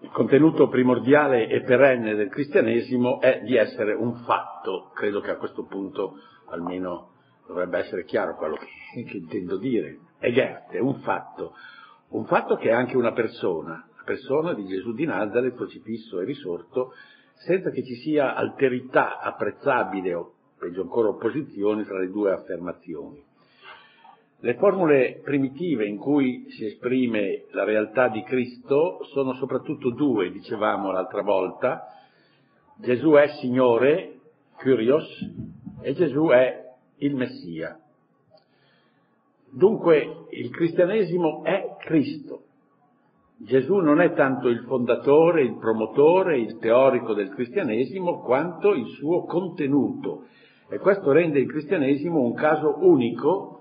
Il contenuto primordiale e perenne del cristianesimo è di essere un fatto, credo che a questo punto almeno dovrebbe essere chiaro quello che, che intendo dire. È Goethe, è un fatto, un fatto che è anche una persona, la persona di Gesù di Nazareth, crocifisso e risorto, senza che ci sia alterità apprezzabile o peggio ancora opposizione tra le due affermazioni. Le formule primitive in cui si esprime la realtà di Cristo sono soprattutto due, dicevamo l'altra volta. Gesù è Signore, Kyrios, e Gesù è il Messia. Dunque il cristianesimo è Cristo. Gesù non è tanto il fondatore, il promotore, il teorico del cristianesimo, quanto il suo contenuto. E questo rende il cristianesimo un caso unico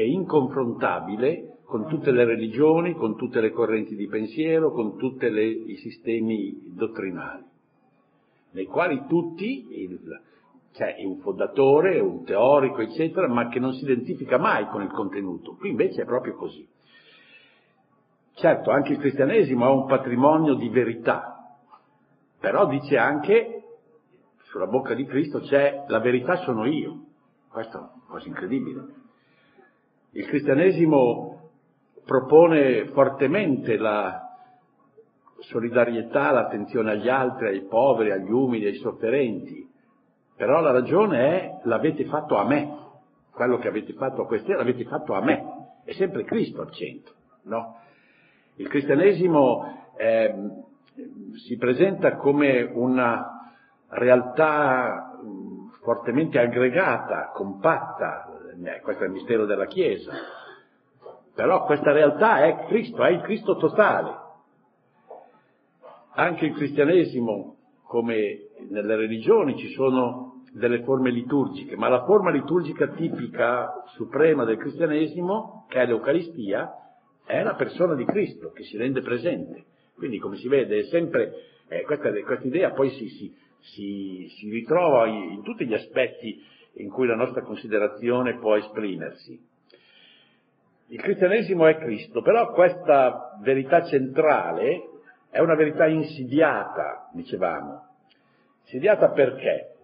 e inconfrontabile con tutte le religioni, con tutte le correnti di pensiero, con tutti i sistemi dottrinali, nei quali tutti, c'è un fondatore, un teorico, eccetera, ma che non si identifica mai con il contenuto. Qui invece è proprio così. Certo, anche il cristianesimo ha un patrimonio di verità, però dice anche, sulla bocca di Cristo c'è la verità sono io. Questo è una cosa incredibile. Il cristianesimo propone fortemente la solidarietà, l'attenzione agli altri, ai poveri, agli umili, ai sofferenti, però la ragione è l'avete fatto a me, quello che avete fatto a questi l'avete fatto a me, è sempre Cristo al centro, no? Il cristianesimo eh, si presenta come una realtà fortemente aggregata, compatta, questo è il mistero della Chiesa, però questa realtà è Cristo, è il Cristo totale. Anche il cristianesimo, come nelle religioni, ci sono delle forme liturgiche, ma la forma liturgica tipica, suprema del cristianesimo, che è l'Eucaristia, è la persona di Cristo che si rende presente. Quindi, come si vede, è sempre, eh, questa, questa, idea poi si, si, si, si ritrova in, in tutti gli aspetti in cui la nostra considerazione può esprimersi. Il cristianesimo è Cristo, però questa verità centrale è una verità insidiata, dicevamo. Insidiata perché?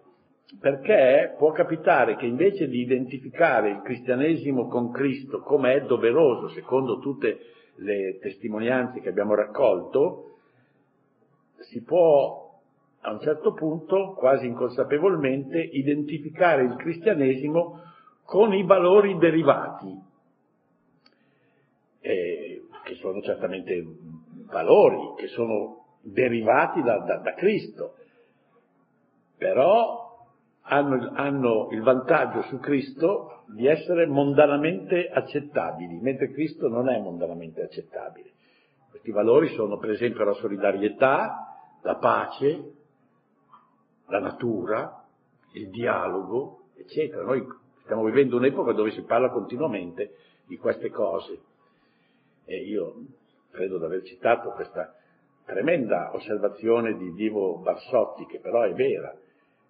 Perché può capitare che invece di identificare il cristianesimo con Cristo come è doveroso, secondo tutte le testimonianze che abbiamo raccolto, si può a un certo punto, quasi inconsapevolmente, identificare il cristianesimo con i valori derivati, eh, che sono certamente valori, che sono derivati da, da, da Cristo, però hanno, hanno il vantaggio su Cristo di essere mondanamente accettabili, mentre Cristo non è mondanamente accettabile. Questi valori sono per esempio la solidarietà, la pace, la natura, il dialogo, eccetera. Noi stiamo vivendo un'epoca dove si parla continuamente di queste cose. E io credo di aver citato questa tremenda osservazione di Divo Barsotti, che però è vera.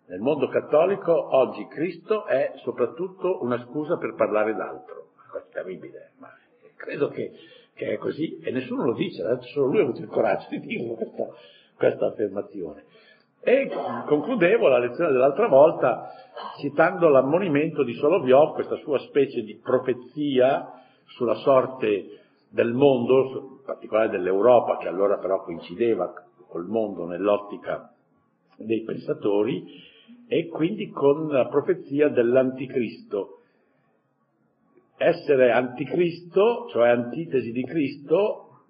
Nel mondo cattolico oggi Cristo è soprattutto una scusa per parlare d'altro. Questo è terribile, ma credo che, che, è così e nessuno lo dice, solo lui ha avuto il coraggio di dirlo questa, questa affermazione. E concludevo la lezione dell'altra volta citando l'ammonimento di Soloviov, questa sua specie di profezia sulla sorte del mondo, in particolare dell'Europa, che allora però coincideva col mondo nell'ottica dei pensatori, e quindi con la profezia dell'anticristo. Essere anticristo, cioè antitesi di Cristo,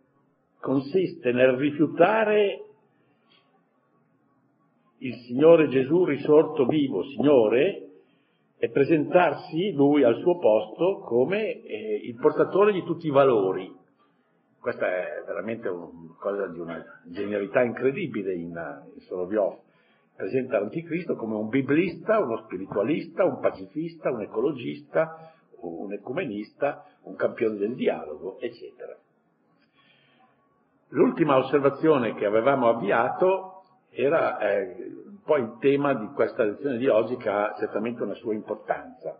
consiste nel rifiutare il Signore Gesù risorto vivo, Signore, e presentarsi lui al suo posto come eh, il portatore di tutti i valori. Questa è veramente una cosa di una genialità incredibile in, in Soloviov presenta l'anticristo come un biblista, uno spiritualista, un pacifista, un ecologista, un ecumenista, un campione del dialogo, eccetera. L'ultima osservazione che avevamo avviato era eh, un il tema di questa lezione di oggi che ha certamente una sua importanza.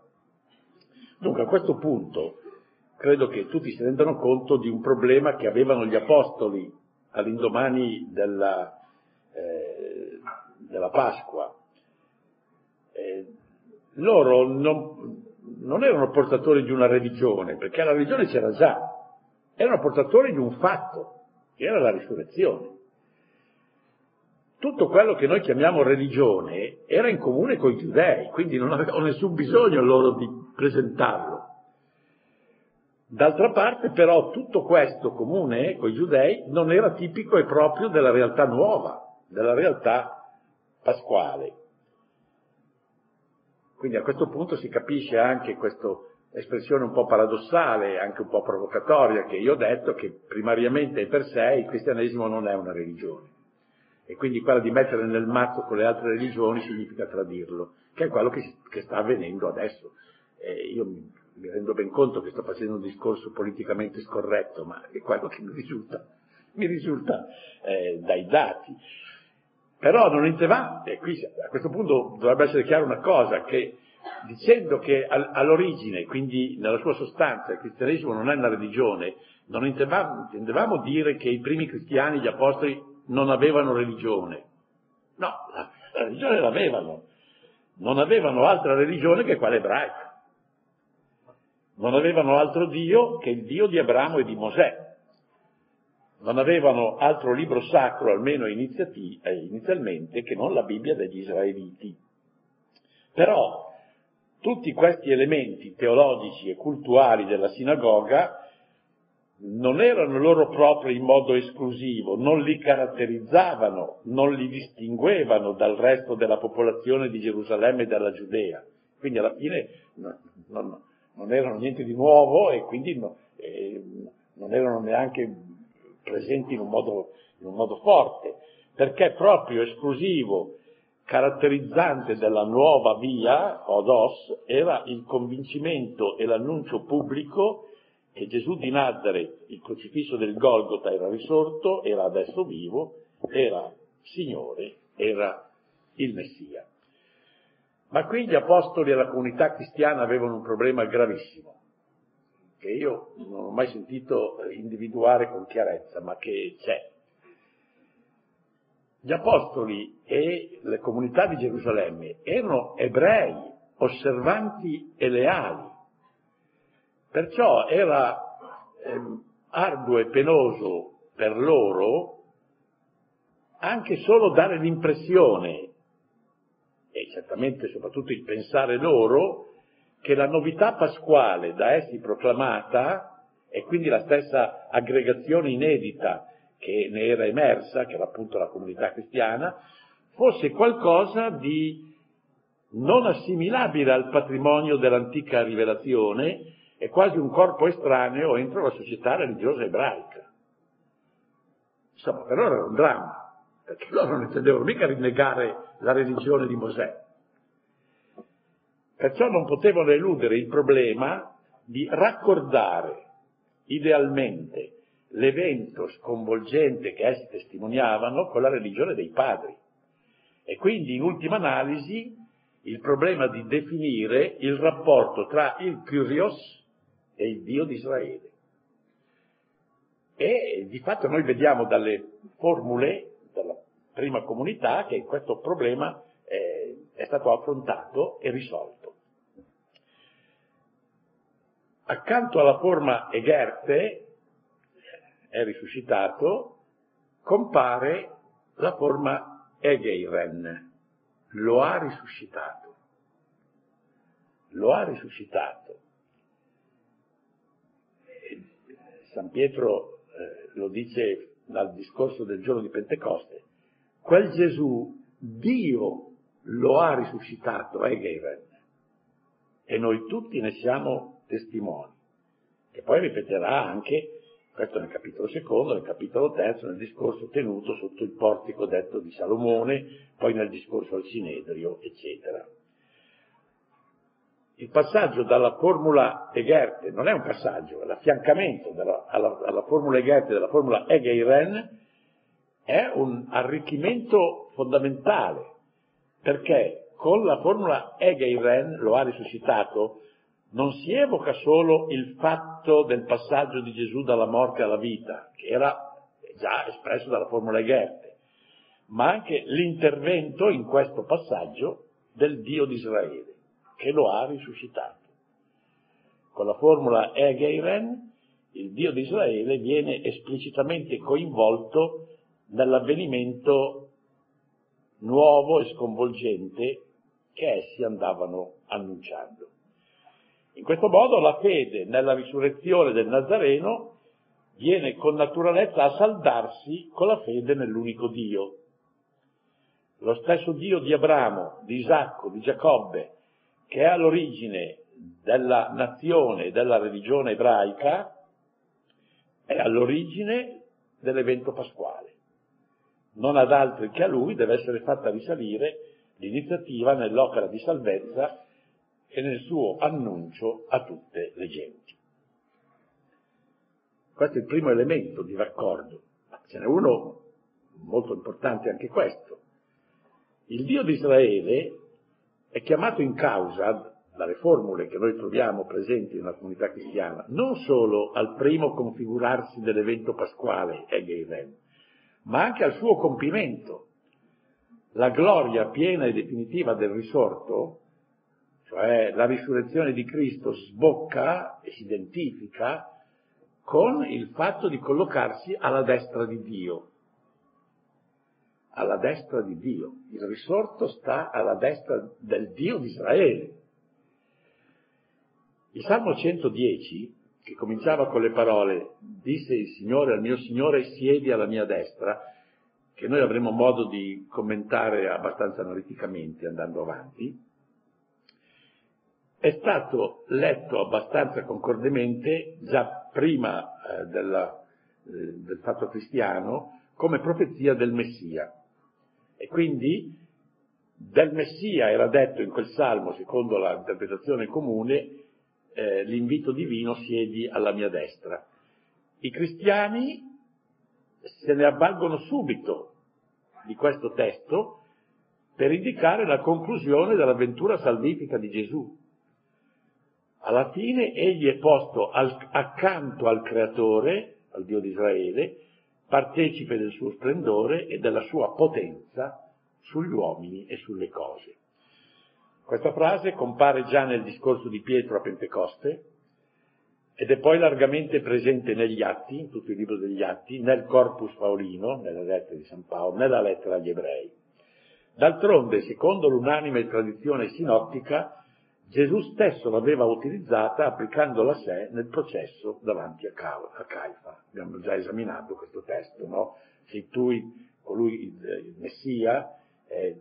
Dunque a questo punto credo che tutti si rendano conto di un problema che avevano gli apostoli all'indomani della, eh, della Pasqua, eh, loro non, non erano portatori di una religione, perché la religione c'era già, erano portatori di un fatto, che era la risurrezione. Tutto quello che noi chiamiamo religione era in comune con i giudei, quindi non avevano nessun bisogno loro di presentarlo. D'altra parte però tutto questo comune con i giudei non era tipico e proprio della realtà nuova, della realtà pasquale. Quindi a questo punto si capisce anche questa espressione un po' paradossale, anche un po' provocatoria, che io ho detto che primariamente e per sé il cristianesimo non è una religione. E quindi quella di mettere nel mazzo con le altre religioni significa tradirlo, che è quello che, che sta avvenendo adesso. E io mi, mi, rendo ben conto che sto facendo un discorso politicamente scorretto, ma è quello che mi risulta, mi risulta eh, dai dati. Però non intendeva, e qui a questo punto dovrebbe essere chiara una cosa, che dicendo che all'origine, quindi nella sua sostanza, il cristianesimo non è una religione, non intendevamo dire che i primi cristiani, gli apostoli, non avevano religione. No, la, la religione l'avevano. Non avevano altra religione che quella ebraica. Non avevano altro Dio che il Dio di Abramo e di Mosè non avevano altro libro sacro, almeno eh, inizialmente, che non la Bibbia degli israeliti. Però tutti questi elementi teologici e cultuali della sinagoga non erano loro propri in modo esclusivo, non li caratterizzavano, non li distinguevano dal resto della popolazione di Gerusalemme e della Giudea. Quindi alla fine no, no, non erano niente di nuovo e quindi no, eh, non erano neanche presenti in un modo, in un modo forte, perché proprio esclusivo, caratterizzante della nuova via, Odos, era il convincimento e l'annuncio pubblico che Gesù di Nazareth, il crocifisso del Golgota, era risorto, era adesso vivo, era Signore, era il Messia. Ma qui gli apostoli e la comunità cristiana avevano un problema gravissimo che io non ho mai sentito individuare con chiarezza, ma che c'è. Gli apostoli e le comunità di Gerusalemme erano ebrei, osservanti e leali. Perciò era eh, arduo e penoso per loro anche solo dare l'impressione, e certamente soprattutto il pensare loro, che la novità pasquale da essi proclamata, e quindi la stessa aggregazione inedita che ne era emersa, che era appunto la comunità cristiana, fosse qualcosa di non assimilabile al patrimonio dell'antica rivelazione e quasi un corpo estraneo entro la società religiosa ebraica. Insomma, per loro era un dramma, perché loro non intendevano mica rinnegare la religione di Mosè, Perciò non potevano eludere il problema di raccordare idealmente l'evento sconvolgente che essi testimoniavano con la religione dei padri. E quindi, in ultima analisi, il problema di definire il rapporto tra il Kyrios e il Dio di Israele. E di fatto noi vediamo dalle formule della prima comunità che questo problema eh, è stato affrontato e risolto. accanto alla forma Egerte, è risuscitato, compare la forma Egeiren, lo ha risuscitato. Lo ha risuscitato. San Pietro eh, lo dice dal discorso del giorno di Pentecoste, quel Gesù, Dio lo ha risuscitato, Egeiren, e noi tutti ne siamo testimoni, che poi ripeterà anche, questo nel capitolo secondo, nel capitolo terzo, nel discorso tenuto sotto il portico detto di Salomone, poi nel discorso al Sinedrio, eccetera. Il passaggio dalla formula Egerte non è un passaggio, è l'affiancamento della, alla, alla, formula Egerte della formula Egeiren è un arricchimento fondamentale, perché con la formula Egeiren lo ha risuscitato, non si evoca solo il fatto del passaggio di Gesù dalla morte alla vita, che era già espresso dalla formula Goethe, ma anche l'intervento in questo passaggio del Dio di Israele, che lo ha risuscitato. Con la formula Egeiren, il Dio di Israele viene esplicitamente coinvolto nell'avvenimento nuovo e sconvolgente che essi andavano annunciando. In questo modo la fede nella risurrezione del Nazareno viene con naturalezza a saldarsi con la fede nell'unico Dio. Lo stesso Dio di Abramo, di Isacco, di Giacobbe, che è all'origine della nazione e della religione ebraica, è all'origine dell'evento pasquale. Non ad altri che a lui deve essere fatta risalire l'iniziativa nell'opera di salvezza e nel suo annuncio a tutte le genti. Questo è il primo elemento di raccordo, ce n'è uno molto importante anche questo. Il Dio di Israele è chiamato in causa dalle formule che noi troviamo presenti nella comunità cristiana, non solo al primo configurarsi dell'evento pasquale, Egeiven, ma anche al suo compimento. La gloria piena e definitiva del risorto, cioè la risurrezione di Cristo, sbocca e si identifica con il fatto di collocarsi alla destra di Dio. Alla destra di Dio. Il risorto sta alla destra del Dio di Israele. Il Salmo 110, che cominciava con le parole, disse il Signore al mio Signore, siedi alla mia destra, che noi avremo modo di commentare abbastanza analiticamente andando avanti, è stato letto abbastanza concordemente già prima eh, della, eh, del fatto cristiano come profezia del Messia. E quindi del Messia era detto in quel salmo, secondo l'interpretazione comune, eh, l'invito divino siedi alla mia destra. I cristiani se ne avvalgono subito di questo testo per indicare la conclusione dell'avventura salvifica di Gesù. Alla fine egli è posto al, accanto al Creatore, al Dio di Israele, partecipe del suo splendore e della sua potenza sugli uomini e sulle cose. Questa frase compare già nel discorso di Pietro a Pentecoste ed è poi largamente presente negli atti, in tutto il libro degli atti, nel corpus paolino, nella lettera di San Paolo, nella lettera agli ebrei. D'altronde, secondo l'unanime tradizione sinottica, Gesù stesso l'aveva utilizzata applicandola a sé nel processo davanti a Caifa. Abbiamo già esaminato questo testo, no? Sei tu colui, il Messia, eh,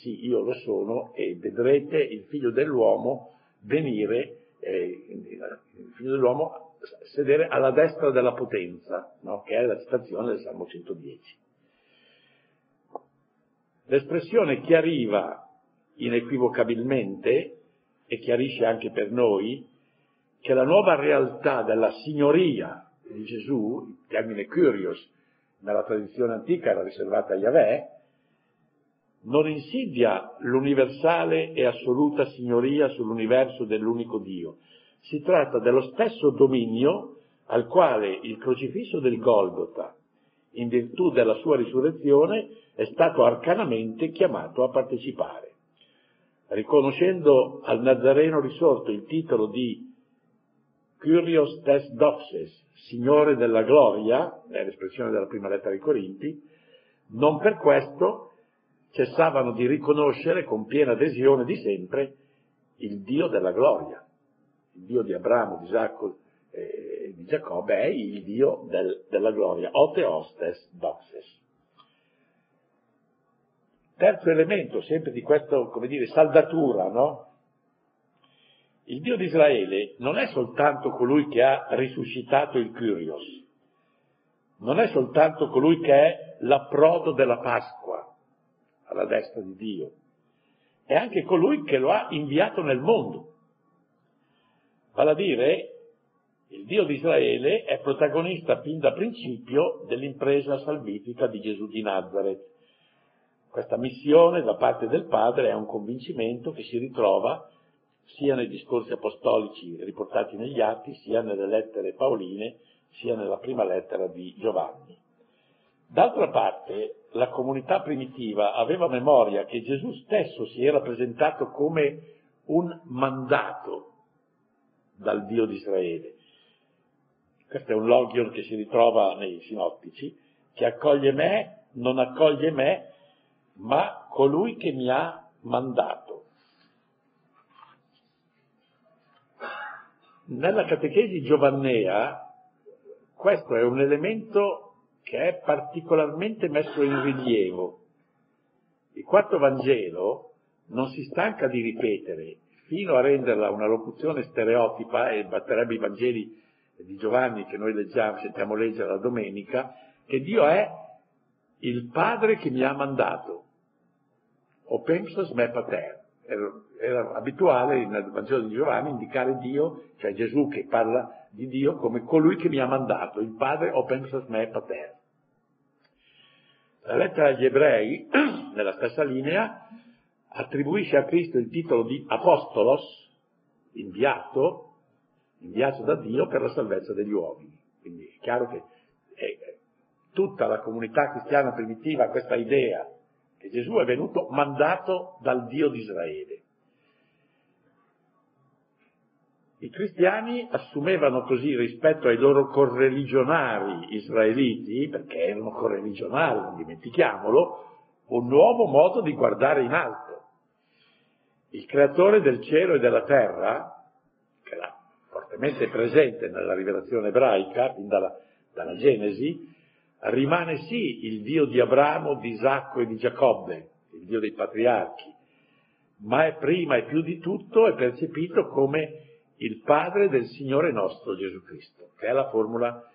sì, io lo sono, e vedrete il figlio dell'uomo venire, eh, il figlio dell'uomo sedere alla destra della potenza, no? che è la citazione del Salmo 110. L'espressione chiariva inequivocabilmente e chiarisce anche per noi che la nuova realtà della signoria di Gesù, il termine curios nella tradizione antica era riservata a Yahweh, non insidia l'universale e assoluta signoria sull'universo dell'unico Dio. Si tratta dello stesso dominio al quale il crocifisso del Golgota, in virtù della sua risurrezione, è stato arcanamente chiamato a partecipare. Riconoscendo al Nazareno risorto il titolo di Curios tes doxes, Signore della gloria, è l'espressione della prima lettera ai Corinti, non per questo cessavano di riconoscere con piena adesione di sempre il Dio della gloria. Il Dio di Abramo, di Isacco e di Giacobbe è il Dio del, della gloria, oteostes doxes. Terzo elemento, sempre di questa, come dire, saldatura, no? Il Dio di Israele non è soltanto colui che ha risuscitato il Curios, non è soltanto colui che è l'approdo della Pasqua, alla destra di Dio, è anche colui che lo ha inviato nel mondo. Vale a dire, il Dio di Israele è protagonista fin da principio dell'impresa salvifica di Gesù di Nazareth. Questa missione da parte del Padre è un convincimento che si ritrova sia nei discorsi apostolici riportati negli atti, sia nelle lettere paoline, sia nella prima lettera di Giovanni. D'altra parte, la comunità primitiva aveva memoria che Gesù stesso si era presentato come un mandato dal Dio di Israele. Questo è un logion che si ritrova nei sinottici, che accoglie me, non accoglie me, ma colui che mi ha mandato. Nella catechesi giovannea questo è un elemento che è particolarmente messo in rilievo. Il quarto Vangelo non si stanca di ripetere fino a renderla una locuzione stereotipa e batterebbe i Vangeli di Giovanni che noi leggiamo, sentiamo leggere la domenica, che Dio è il Padre che mi ha mandato. O pensos me pater. Era, era abituale nel Vangelo di Giovanni indicare Dio, cioè Gesù che parla di Dio come colui che mi ha mandato, il Padre o pensos me pater. La lettera agli ebrei, nella stessa linea, attribuisce a Cristo il titolo di apostolos, inviato, inviato da Dio per la salvezza degli uomini. Quindi è chiaro che eh, tutta la comunità cristiana primitiva questa idea che Gesù è venuto mandato dal Dio di Israele. I cristiani assumevano così rispetto ai loro correligionari israeliti, perché erano correligionari, non dimentichiamolo, un nuovo modo di guardare in alto. Il creatore del cielo e della terra, che era fortemente presente nella rivelazione ebraica, fin dalla, dalla Genesi, rimane sì il Dio di Abramo, di Isacco e di Giacobbe, il Dio dei patriarchi, ma è prima e più di tutto è percepito come il Padre del Signore nostro Gesù Cristo, che è la formula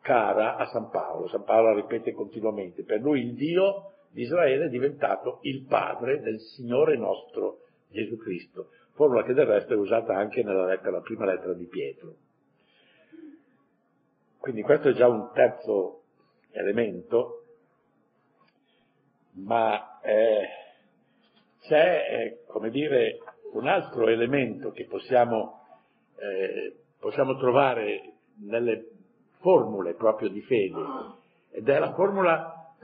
cara a San Paolo. San Paolo la ripete continuamente. Per lui il Dio di Israele è diventato il Padre del Signore nostro Gesù Cristo, formula che del resto è usata anche nella lettera, prima lettera di Pietro. Quindi questo è già un terzo elemento, ma eh, c'è, eh, come dire, un altro elemento che possiamo eh, possiamo trovare nelle formule proprio di fede, ed è la formula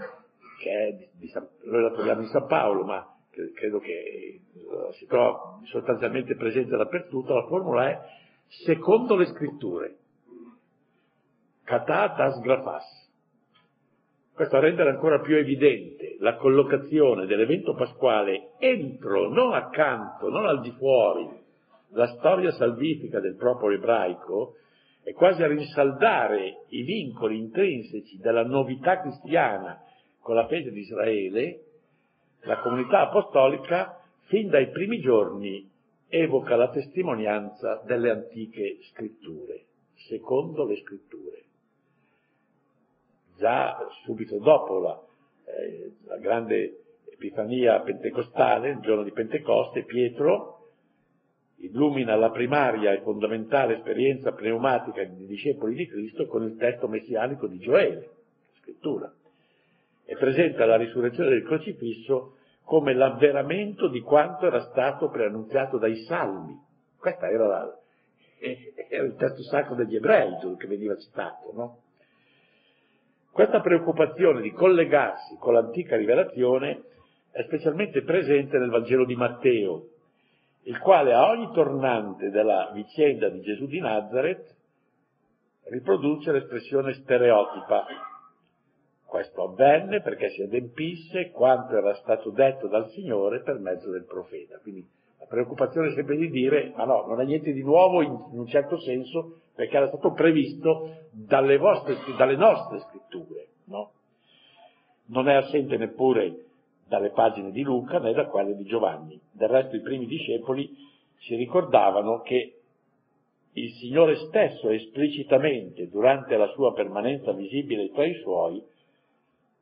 che è di, di San, noi la troviamo in San Paolo, ma credo che eh, si trova sostanzialmente presente dappertutto, la formula è secondo le scritture, katatas grafas. Questo a rendere ancora più evidente la collocazione dell'evento pasquale entro, non accanto, non al di fuori la storia salvifica del popolo ebraico è quasi a rinsaldare i vincoli intrinseci della novità cristiana con la fede di Israele, la comunità apostolica fin dai primi giorni evoca la testimonianza delle antiche scritture, secondo le scritture. Già subito dopo la, eh, la grande epifania pentecostale, il giorno di Pentecoste, Pietro illumina la primaria e fondamentale esperienza pneumatica dei discepoli di Cristo con il testo messianico di Gioele, scrittura, e presenta la risurrezione del crocifisso come l'avveramento di quanto era stato preannunziato dai salmi. Questo era, la, era il testo sacro degli ebrei che veniva citato, no? Questa preoccupazione di collegarsi con l'antica rivelazione è specialmente presente nel Vangelo di Matteo, il quale a ogni tornante della vicenda di Gesù di Nazareth riproduce l'espressione stereotipa. Questo avvenne perché si adempisse quanto era stato detto dal Signore per mezzo del profeta. Quindi preoccupazione sempre di dire, ma no, non è niente di nuovo in, in un certo senso, perché era stato previsto dalle, vostre, dalle nostre scritture. No? Non è assente neppure dalle pagine di Luca né da quelle di Giovanni. Del resto i primi discepoli si ricordavano che il Signore stesso esplicitamente, durante la sua permanenza visibile tra i suoi,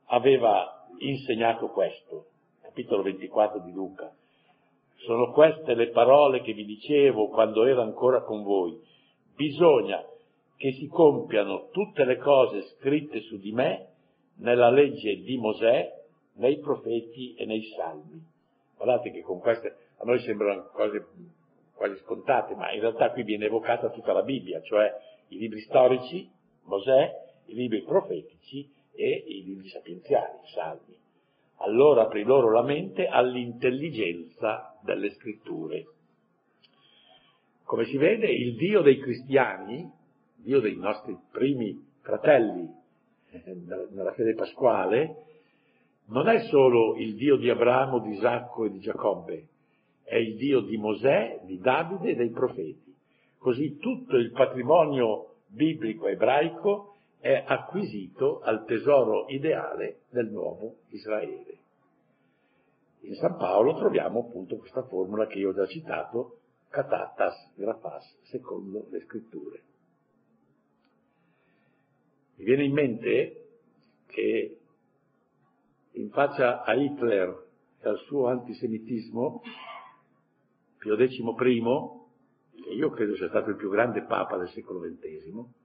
aveva insegnato questo. Capitolo 24 di Luca. Sono queste le parole che vi dicevo quando ero ancora con voi. Bisogna che si compiano tutte le cose scritte su di me nella legge di Mosè, nei profeti e nei salmi. Guardate che con queste, a noi sembrano cose quasi scontate, ma in realtà qui viene evocata tutta la Bibbia, cioè i libri storici, Mosè, i libri profetici e i libri sapienziali, i salmi. Allora aprì loro la mente all'intelligenza delle scritture. Come si vede, il Dio dei cristiani, Dio dei nostri primi fratelli eh, nella fede pasquale, non è solo il Dio di Abramo, di Isacco e di Giacobbe, è il Dio di Mosè, di Davide e dei profeti. Così tutto il patrimonio biblico ebraico è acquisito al tesoro ideale del nuovo Israele. In San Paolo troviamo appunto questa formula che io ho già citato, catatas grafas, secondo le scritture. Mi viene in mente che in faccia a Hitler e al suo antisemitismo, Pio XI, che io credo sia stato il più grande papa del secolo XX,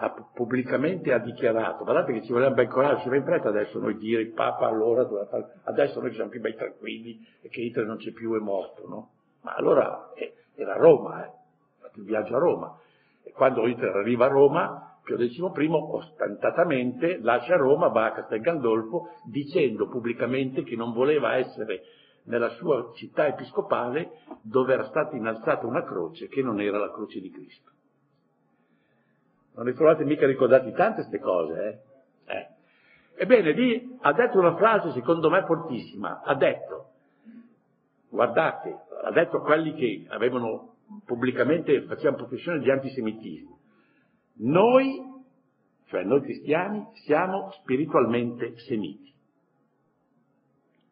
ha, pubblicamente ha dichiarato, guardate che ci voleva ben coraggio, ci va in fretta adesso noi dire il Papa allora, adesso noi siamo più bei tranquilli e che Hitler non c'è più, è morto, no? Ma allora eh, era Roma, eh, fatto il viaggio a Roma. E quando Hitler arriva a Roma, Pio XI ostentatamente lascia Roma, va a Castel Gandolfo dicendo pubblicamente che non voleva essere nella sua città episcopale dove era stata innalzata una croce che non era la croce di Cristo. Non ne trovate mica ricordati tante queste cose, eh? eh? Ebbene, lì ha detto una frase secondo me fortissima, ha detto, guardate, ha detto a quelli che avevano pubblicamente, facevano professione di antisemitismo, noi, cioè noi cristiani, siamo spiritualmente semiti.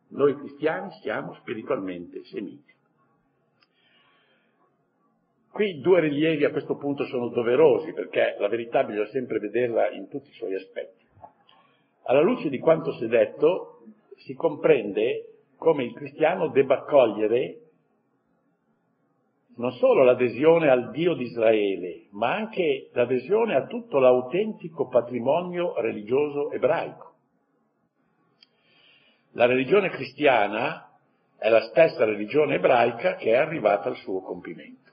Noi cristiani siamo spiritualmente semiti. Qui due rilievi a questo punto sono doverosi perché la verità bisogna sempre vederla in tutti i suoi aspetti. Alla luce di quanto si è detto si comprende come il cristiano debba accogliere non solo l'adesione al Dio di Israele, ma anche l'adesione a tutto l'autentico patrimonio religioso ebraico. La religione cristiana è la stessa religione ebraica che è arrivata al suo compimento.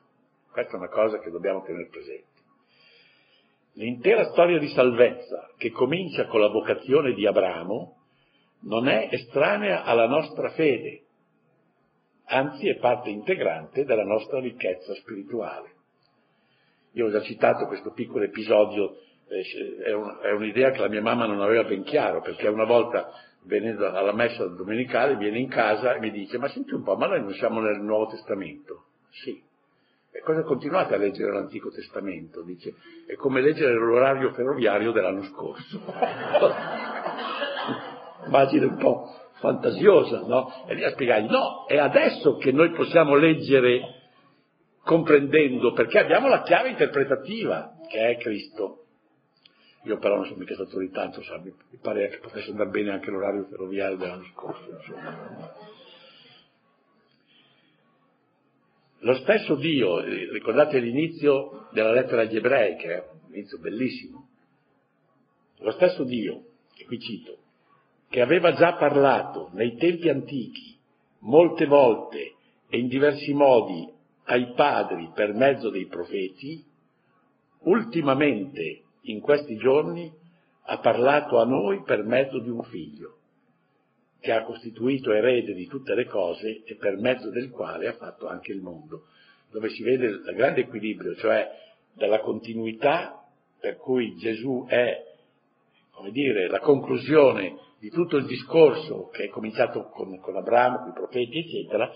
Questa è una cosa che dobbiamo tenere presente. L'intera storia di salvezza, che comincia con la vocazione di Abramo, non è estranea alla nostra fede, anzi è parte integrante della nostra ricchezza spirituale. Io ho già citato questo piccolo episodio, eh, è, un, è, un'idea che la mia mamma non aveva ben chiaro, perché una volta venendo alla messa domenicale viene in casa e mi dice, ma senti un po', ma noi non siamo nel Nuovo Testamento? Sì. E cosa continuate a leggere l'Antico Testamento? Dice, è come leggere l'orario ferroviario dell'anno scorso. Immagine un po' fantasiosa, no? E lì a spiegare, no, è adesso che noi possiamo leggere comprendendo, perché abbiamo la chiave interpretativa, che è Cristo. Io però non sono mica stato di tanto, sa, mi pare che potesse andare bene anche l'orario ferroviario dell'anno scorso, insomma. Lo stesso Dio, ricordate l'inizio della lettera agli ebrei, che è un inizio bellissimo, lo stesso Dio, che qui cito, che aveva già parlato nei tempi antichi, molte volte e in diversi modi ai padri per mezzo dei profeti, ultimamente in questi giorni ha parlato a noi per mezzo di un figlio, che ha costituito erede di tutte le cose e per mezzo del quale ha fatto anche il mondo, dove si vede il grande equilibrio, cioè dalla continuità per cui Gesù è, come dire, la conclusione di tutto il discorso che è cominciato con, con Abramo, con i profeti, eccetera,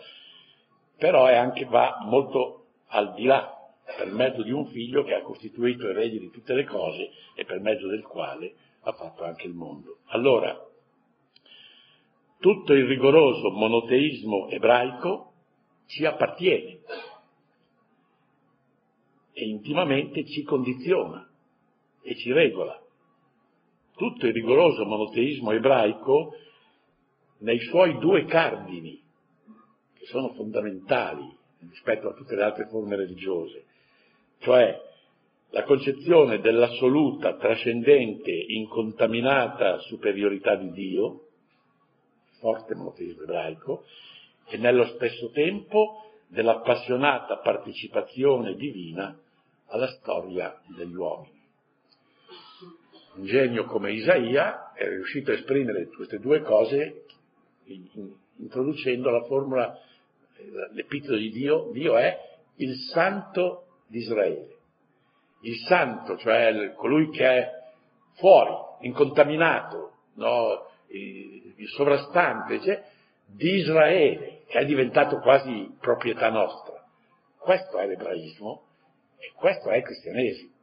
però è anche, va molto al di là, per mezzo di un figlio che ha costituito erede di tutte le cose e per mezzo del quale ha fatto anche il mondo. Allora, tutto il rigoroso monoteismo ebraico ci appartiene e intimamente ci condiziona e ci regola. Tutto il rigoroso monoteismo ebraico nei suoi due cardini, che sono fondamentali rispetto a tutte le altre forme religiose, cioè la concezione dell'assoluta, trascendente, incontaminata superiorità di Dio, forte monoteismo ebraico, e nello stesso tempo dell'appassionata partecipazione divina alla storia degli uomini. un genio come Isaia è riuscito a esprimere queste due cose introducendo la formula, l'epiteto di Dio, Dio è il santo di Israele. Il santo, cioè colui che è fuori, incontaminato, no? Il sovrastante, cioè, di Israele, che è diventato quasi proprietà nostra. Questo è l'ebraismo e questo è il cristianesimo.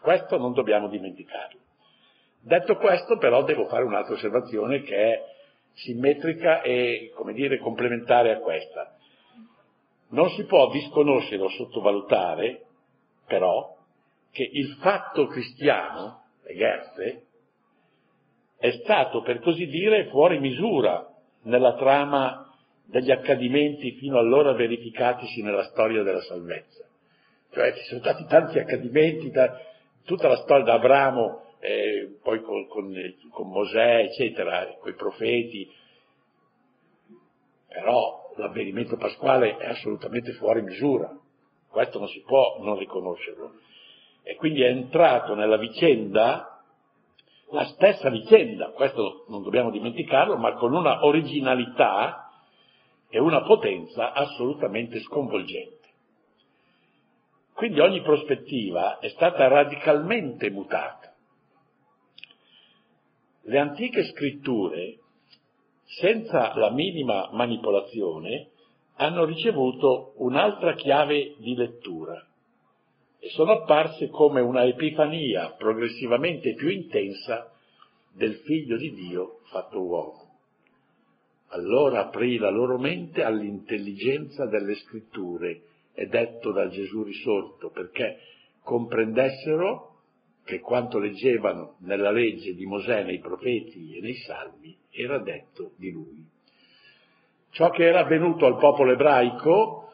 Questo non dobbiamo dimenticarlo. Detto questo, però, devo fare un'altra osservazione che è simmetrica e, come dire, complementare a questa. Non si può disconoscere o sottovalutare, però, che il fatto cristiano, le Gerze, è stato, per così dire, fuori misura nella trama degli accadimenti fino allora verificatisi nella storia della salvezza. Cioè ci sono stati tanti accadimenti, da, tutta la storia da Abramo, eh, poi con, con, con, Mosè, eccetera, con i profeti, però l'avvenimento pasquale è assolutamente fuori misura, questo non si può non riconoscerlo. E quindi è entrato nella vicenda la stessa vicenda, questo non dobbiamo dimenticarlo, ma con una originalità e una potenza assolutamente sconvolgente. Quindi ogni prospettiva è stata radicalmente mutata. Le antiche scritture, senza la minima manipolazione, hanno ricevuto un'altra chiave di lettura sono apparse come una epifania progressivamente più intensa del figlio di Dio fatto uomo. Allora aprì la loro mente all'intelligenza delle scritture e detto dal Gesù risorto perché comprendessero che quanto leggevano nella legge di Mosè, nei profeti e nei salmi era detto di lui. Ciò che era avvenuto al popolo ebraico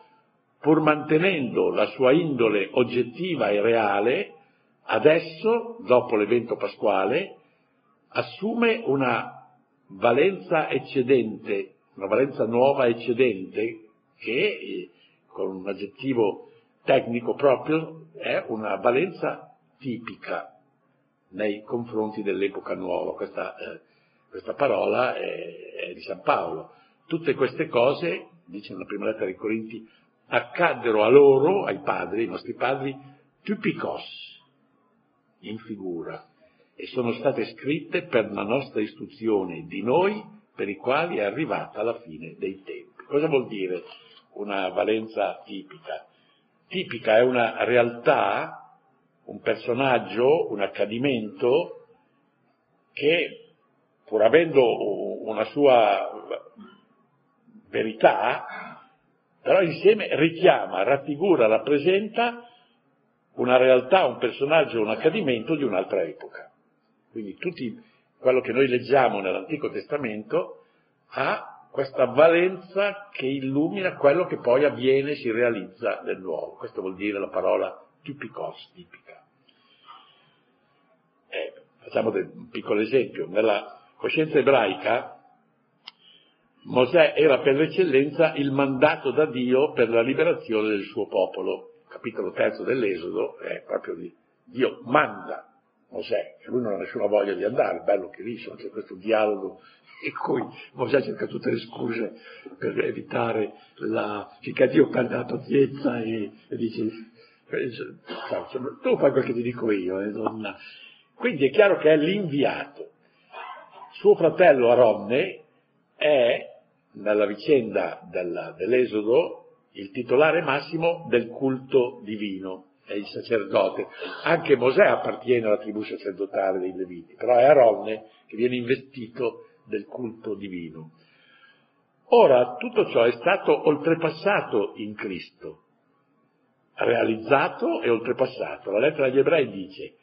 pur mantenendo la sua indole oggettiva e reale, adesso, dopo l'evento pasquale, assume una valenza eccedente, una valenza nuova eccedente, che con un aggettivo tecnico proprio è una valenza tipica nei confronti dell'epoca nuova. Questa, eh, questa parola è, è, di San Paolo. Tutte queste cose, dice nella prima lettera ai Corinti, accaddero a loro, ai padri, ai nostri padri, typicos, in figura, e sono state scritte per la nostra istruzione di noi, per i quali è arrivata la fine dei tempi. Cosa vuol dire una valenza tipica? Tipica è una realtà, un personaggio, un accadimento che, pur avendo una sua verità, però insieme richiama, raffigura, rappresenta una realtà, un personaggio, un accadimento di un'altra epoca. Quindi tutto quello che noi leggiamo nell'Antico Testamento ha questa valenza che illumina quello che poi avviene, si realizza nel nuovo. Questo vuol dire la parola typikos, tipica. Eh, facciamo un piccolo esempio. Nella coscienza ebraica Mosè era per l'eccellenza il mandato da Dio per la liberazione del suo popolo. Capitolo terzo dell'Esodo è proprio di Dio manda Mosè, che lui non ha nessuna voglia di andare, bello che lì c'è questo dialogo in cui Mosè cerca tutte le scuse per evitare la, finché Dio ha dato ziezza e, e dice, tu fai quel che ti dico io. Eh, non... Quindi è chiaro che è l'inviato. Suo fratello Aronne è nella vicenda della, dell'Esodo il titolare massimo del culto divino, è il sacerdote. Anche Mosè appartiene alla tribù sacerdotale dei Leviti, però è Aronne che viene investito del culto divino. Ora, tutto ciò è stato oltrepassato in Cristo, realizzato e oltrepassato. La lettera agli ebrei dice,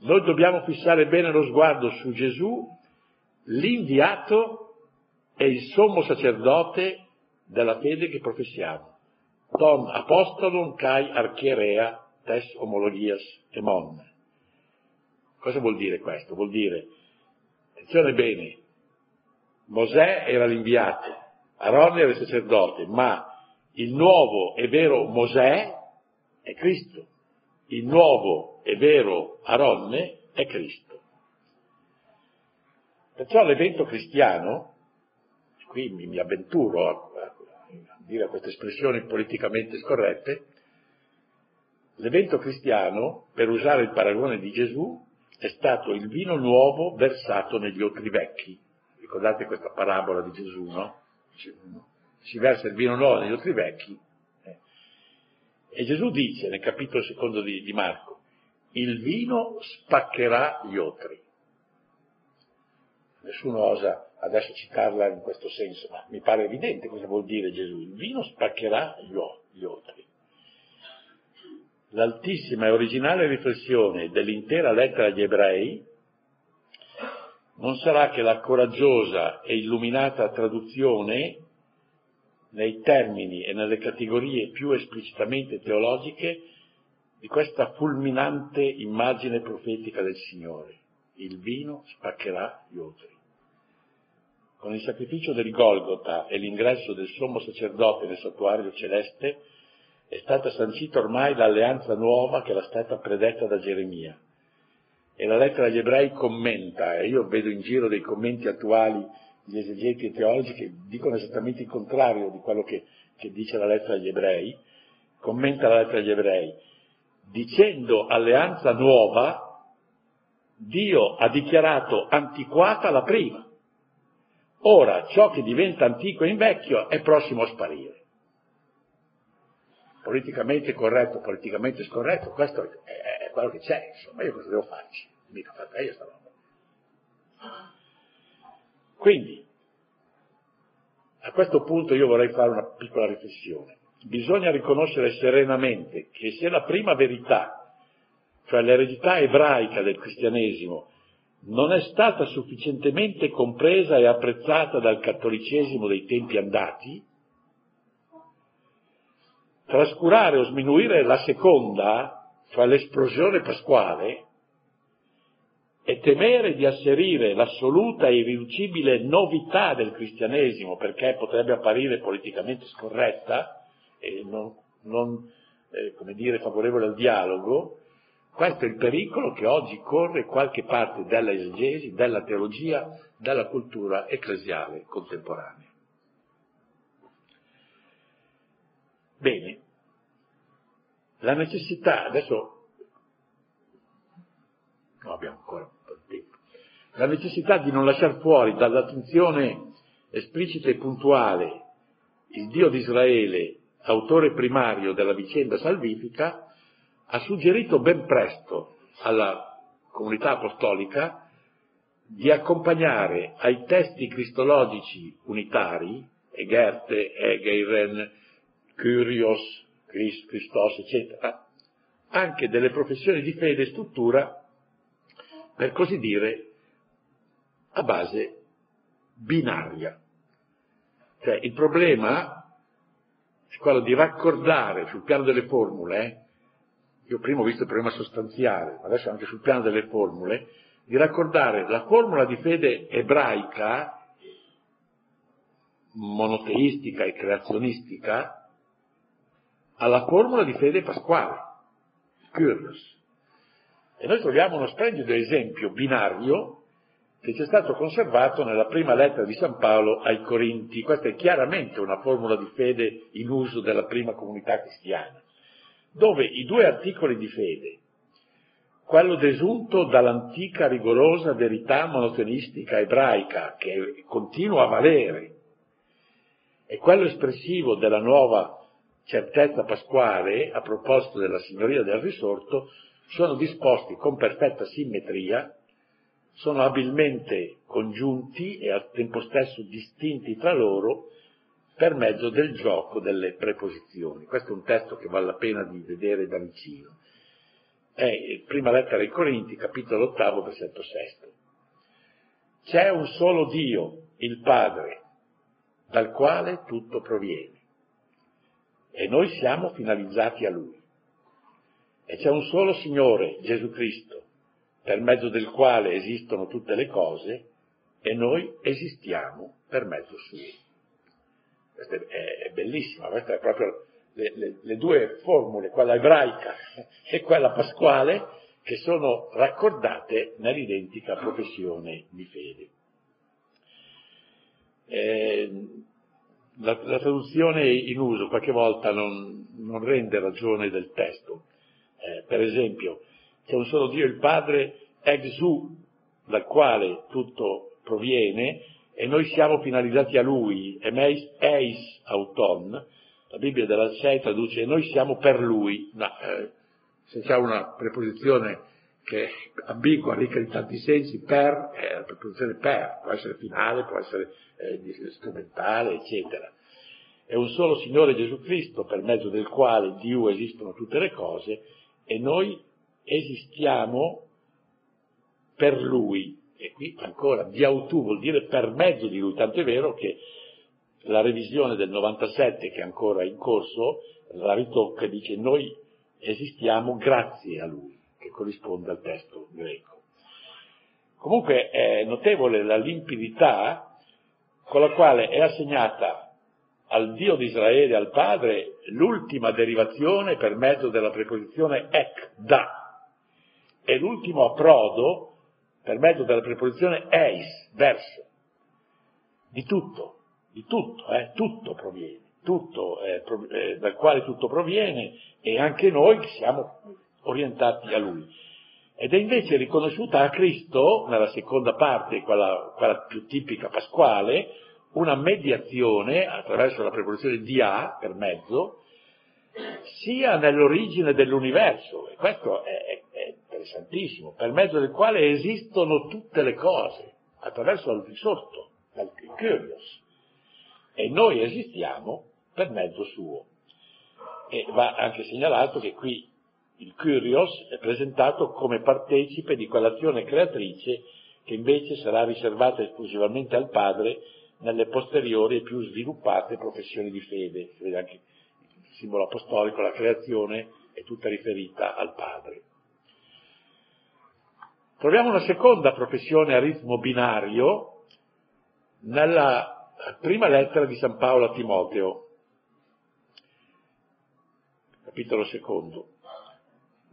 noi dobbiamo fissare bene lo sguardo su Gesù, l'inviato è il sommo sacerdote della fede che professiamo. Tom apostolum kai archierea tes homologias emon. Cosa vuol dire questo? Vuol dire, attenzione bene, Mosè era l'inviato, Aaron era il sacerdote, ma il nuovo e vero Mosè è Cristo. il nuovo e vero Aronne è Cristo. Perciò l'evento cristiano, qui mi, mi avventuro a, a dire queste espressioni politicamente scorrette, l'evento cristiano, per usare il paragone di Gesù, è stato il vino nuovo versato negli otri vecchi. Ricordate questa parabola di Gesù, no? Si versa il vino nuovo negli otri vecchi. Eh. E Gesù dice nel capitolo secondo di, di Marco, il vino spaccherà gli otri. Nessuno osa adesso citarla in questo senso, ma mi pare evidente cosa vuol dire Gesù. Il vino spaccherà gli otri. L'altissima e originale riflessione dell'intera lettera agli ebrei non sarà che la coraggiosa e illuminata traduzione nei termini e nelle categorie più esplicitamente teologiche di questa fulminante immagine profetica del Signore. Il vino spaccherà gli otri. Con il sacrificio del Golgota e l'ingresso del sommo sacerdote nel santuario celeste è stata sancita ormai l'alleanza nuova che era stata predetta da Geremia. E la lettera agli ebrei commenta, e io vedo in giro dei commenti attuali di esegeti e teologi che dicono esattamente il contrario di quello che, che dice la lettera agli ebrei, commenta la lettera agli ebrei dicendo alleanza nuova, Dio ha dichiarato antiquata la prima. Ora ciò che diventa antico e invecchio è prossimo a sparire. Politicamente corretto, politicamente scorretto, questo è, quello che c'è, insomma, io cosa devo farci? Mica fatta io sta roba. Quindi, a questo punto io vorrei fare una piccola riflessione bisogna riconoscere serenamente che se la prima verità, cioè l'eredità ebraica del cristianesimo, non è stata sufficientemente compresa e apprezzata dal cattolicesimo dei tempi andati, trascurare o sminuire la seconda, cioè l'esplosione pasquale, e temere di asserire l'assoluta e irriducibile novità del cristianesimo perché potrebbe apparire politicamente scorretta, e non, non eh, dire, favorevole al dialogo, questo è il pericolo che oggi corre qualche parte della esegesi, della teologia, della cultura ecclesiale contemporanea. Bene, la necessità, adesso no, abbiamo ancora un po' di tempo, la necessità di non lasciare fuori dall'attenzione esplicita e puntuale il Dio di Israele autore primario della vicenda salvifica, ha suggerito ben presto alla comunità apostolica di accompagnare ai testi cristologici unitari, Egerte, Egeiren, Kyrios, Christos, eccetera, anche delle professioni di fede e struttura, per così dire, a base binaria. Cioè il problema quello di raccordare sul piano delle formule, eh, io prima ho visto il problema sostanziale, ma adesso anche sul piano delle formule, di raccordare la formula di fede ebraica, monoteistica e creazionistica, alla formula di fede pasquale, Kyrios. E noi troviamo uno splendido esempio binario che ci è stato conservato nella prima lettera di San Paolo ai Corinti. Questa è chiaramente una formula di fede in uso della prima comunità cristiana, dove i due articoli di fede, quello desunto dall'antica rigorosa verità monotenistica ebraica che continua a valere, e quello espressivo della nuova certezza pasquale a proposito della signoria del risorto, sono disposti con perfetta simmetria sono abilmente congiunti e al tempo stesso distinti tra loro per mezzo del gioco delle preposizioni. Questo è un testo che vale la pena di vedere da vicino. È prima lettera ai Corinti, capitolo ottavo, versetto sesto. C'è un solo Dio, il Padre, dal quale tutto proviene. E noi siamo finalizzati a Lui. E c'è un solo Signore, Gesù Cristo, per mezzo del quale esistono tutte le cose e noi esistiamo per mezzo suo. Questa è, è bellissima, questa è proprio le, le, le due formule, quella ebraica e quella pasquale, che sono raccordate nell'identica professione di fede. Eh, la, la, traduzione in uso qualche volta non, non rende ragione del testo. Eh, per esempio, c'è un solo Dio il Padre, exu, dal quale tutto proviene, e noi siamo finalizzati a Lui, emeis eis auton, la Bibbia della SEI traduce noi siamo per Lui, no, eh, se c'è una preposizione che è ambigua, ricca di tanti sensi, per, è la preposizione per, può essere finale, può essere eh, strumentale, eccetera. È un solo Signore Gesù Cristo per mezzo del quale Dio esistono tutte le cose e noi esistiamo per Lui. E qui ancora, diautu vuol dire per mezzo di Lui, tanto è vero che la revisione del 97 che è ancora in corso, la ritocca e dice noi esistiamo grazie a Lui, che corrisponde al testo greco. Comunque è notevole la limpidità con la quale è assegnata al Dio di Israele, al Padre, l'ultima derivazione per mezzo della preposizione ek, da, e l'ultimo approdo per mezzo della preposizione eis, verso, di tutto, di tutto, eh, tutto proviene, tutto, eh, eh, dal quale tutto proviene e anche noi siamo orientati a Lui. Ed è invece riconosciuta a Cristo, nella seconda parte, quella, quella più tipica pasquale, una mediazione attraverso la preposizione di A per mezzo, sia nell'origine dell'universo, e questo è, interessantissimo, per mezzo del quale esistono tutte le cose, attraverso il di sotto, il curios, e noi esistiamo per mezzo suo. E va anche segnalato che qui il curios è presentato come partecipe di quell'azione creatrice che invece sarà riservata esclusivamente al Padre nelle posteriori e più sviluppate professioni di fede. Si vede anche il simbolo apostolico, la creazione è tutta riferita al Padre. Troviamo una seconda professione a ritmo binario nella prima lettera di San Paolo a Timoteo, capitolo secondo.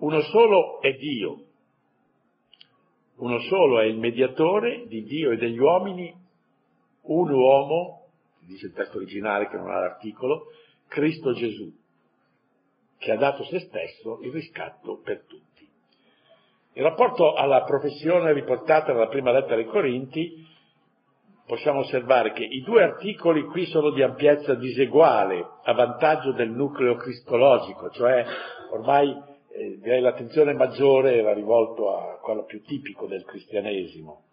Uno solo è Dio, uno solo è il mediatore di Dio e degli uomini, un uomo, dice il testo originale che non ha l'articolo, Cristo Gesù, che ha dato se stesso il riscatto per tutti. In rapporto alla professione riportata nella prima lettera ai Corinti, possiamo osservare che i due articoli qui sono di ampiezza diseguale a vantaggio del nucleo cristologico, cioè ormai eh, l'attenzione maggiore era rivolta a quello più tipico del cristianesimo.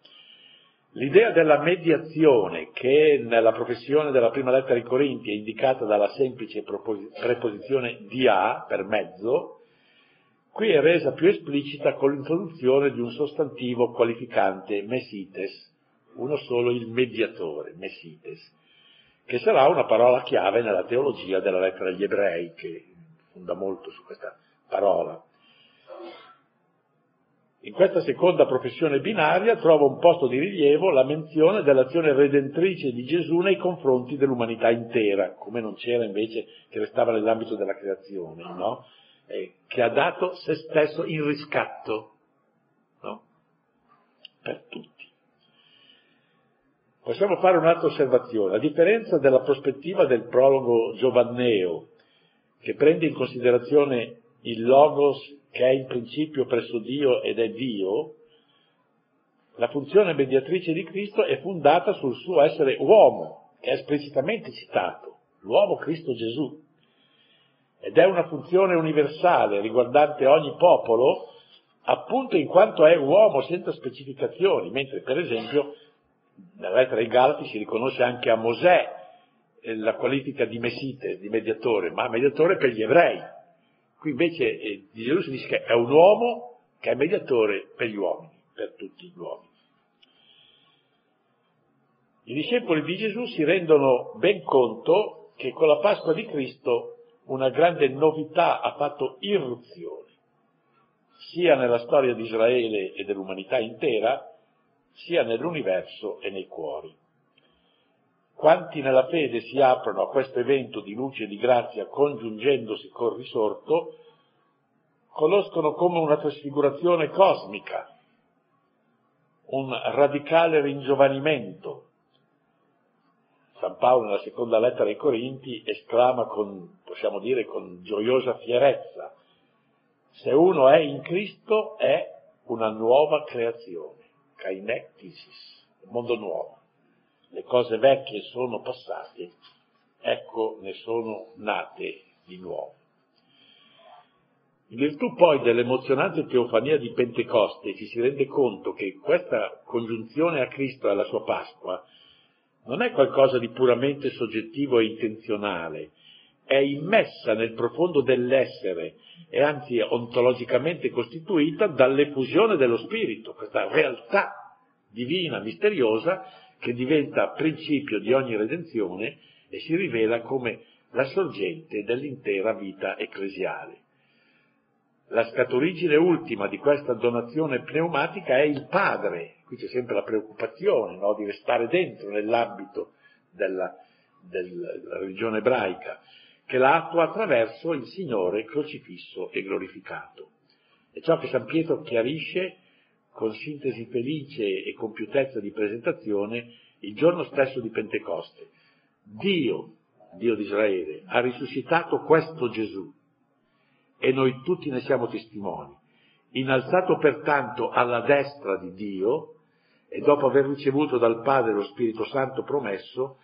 L'idea della mediazione che nella professione della prima lettera ai Corinti è indicata dalla semplice preposizione di a per mezzo, qui è resa più esplicita con l'introduzione di un sostantivo qualificante mesites, uno solo il mediatore, mesites, che sarà una parola chiave nella teologia della lettera agli ebrei, che fonda molto su questa parola. In questa seconda professione binaria trova un posto di rilievo la menzione dell'azione redentrice di Gesù nei confronti dell'umanità intera, come non c'era invece che restava nell'ambito della creazione, no? Eh, che ha dato se stesso in riscatto no? per tutti. Possiamo fare un'altra osservazione. A differenza della prospettiva del prologo giovanneo, che prende in considerazione il logos che è in principio presso Dio ed è Dio, la funzione mediatrice di Cristo è fondata sul suo essere uomo, che è esplicitamente citato, l'uomo Cristo Gesù. Ed è una funzione universale riguardante ogni popolo, appunto in quanto è uomo senza specificazioni, mentre per esempio nella lettera ai Galati si riconosce anche a Mosè eh, la qualifica di Messite, di mediatore, ma mediatore per gli ebrei. Qui invece eh, di Gesù si dice che è un uomo che è mediatore per gli uomini, per tutti gli uomini. I discepoli di Gesù si rendono ben conto che con la Pasqua di Cristo una grande novità ha fatto irruzione, sia nella storia di Israele e dell'umanità intera, sia nell'universo e nei cuori. Quanti nella fede si aprono a questo evento di luce e di grazia congiungendosi col risorto, conoscono come una trasfigurazione cosmica, un radicale ringiovanimento. San Paolo nella seconda lettera ai Corinti esclama con, possiamo dire, con gioiosa fierezza, se uno è in Cristo è una nuova creazione, kainectisis, un mondo nuovo le cose vecchie sono passate, ecco ne sono nate di nuovo. In virtù poi dell'emozionante teofania di Pentecoste ci si rende conto che questa congiunzione a Cristo e alla sua Pasqua non è qualcosa di puramente soggettivo e intenzionale, è immessa nel profondo dell'essere e anzi ontologicamente costituita dall'effusione dello Spirito, questa realtà divina, misteriosa, che diventa principio di ogni redenzione e si rivela come la sorgente dell'intera vita ecclesiale. La scaturigine ultima di questa donazione pneumatica è il Padre, qui c'è sempre la preoccupazione no, di restare dentro nell'ambito della, della religione ebraica, che la attua attraverso il Signore crocifisso e glorificato. È ciò che San Pietro chiarisce con sintesi felice e compiutezza di presentazione il giorno stesso di Pentecoste. Dio, Dio di Israele, ha risuscitato questo Gesù e noi tutti ne siamo testimoni. Innalzato pertanto alla destra di Dio e dopo aver ricevuto dal Padre lo Spirito Santo promesso,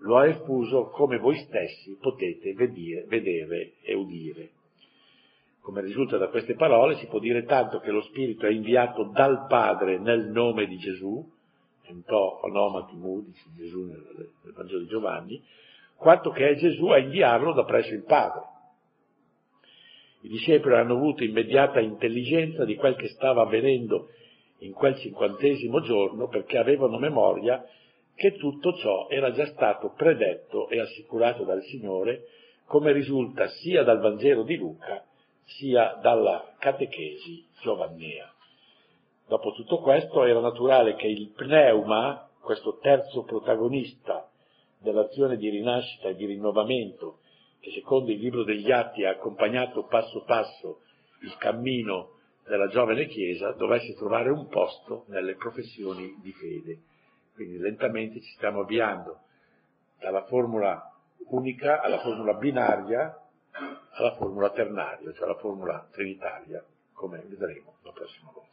lo ha effuso come voi stessi potete vedere, vedere e udire. Come risulta da queste parole si può dire tanto che lo Spirito è inviato dal Padre nel nome di Gesù, un po' onomati mu, dice Gesù nel, nel Vangelo di Giovanni, quanto che è Gesù a inviarlo da presso il Padre. I discepoli hanno avuto immediata intelligenza di quel che stava avvenendo in quel cinquantesimo giorno perché avevano memoria che tutto ciò era già stato predetto e assicurato dal Signore, come risulta sia dal Vangelo di Luca sia dalla catechesi giovannea. Dopo tutto questo era naturale che il pneuma, questo terzo protagonista dell'azione di rinascita e di rinnovamento, che secondo il libro degli Atti ha accompagnato passo passo il cammino della giovane Chiesa, dovesse trovare un posto nelle professioni di fede. Quindi lentamente ci stiamo avviando dalla formula unica alla formula binaria alla formula ternaria, cioè alla formula trinitaria, come vedremo la prossima volta.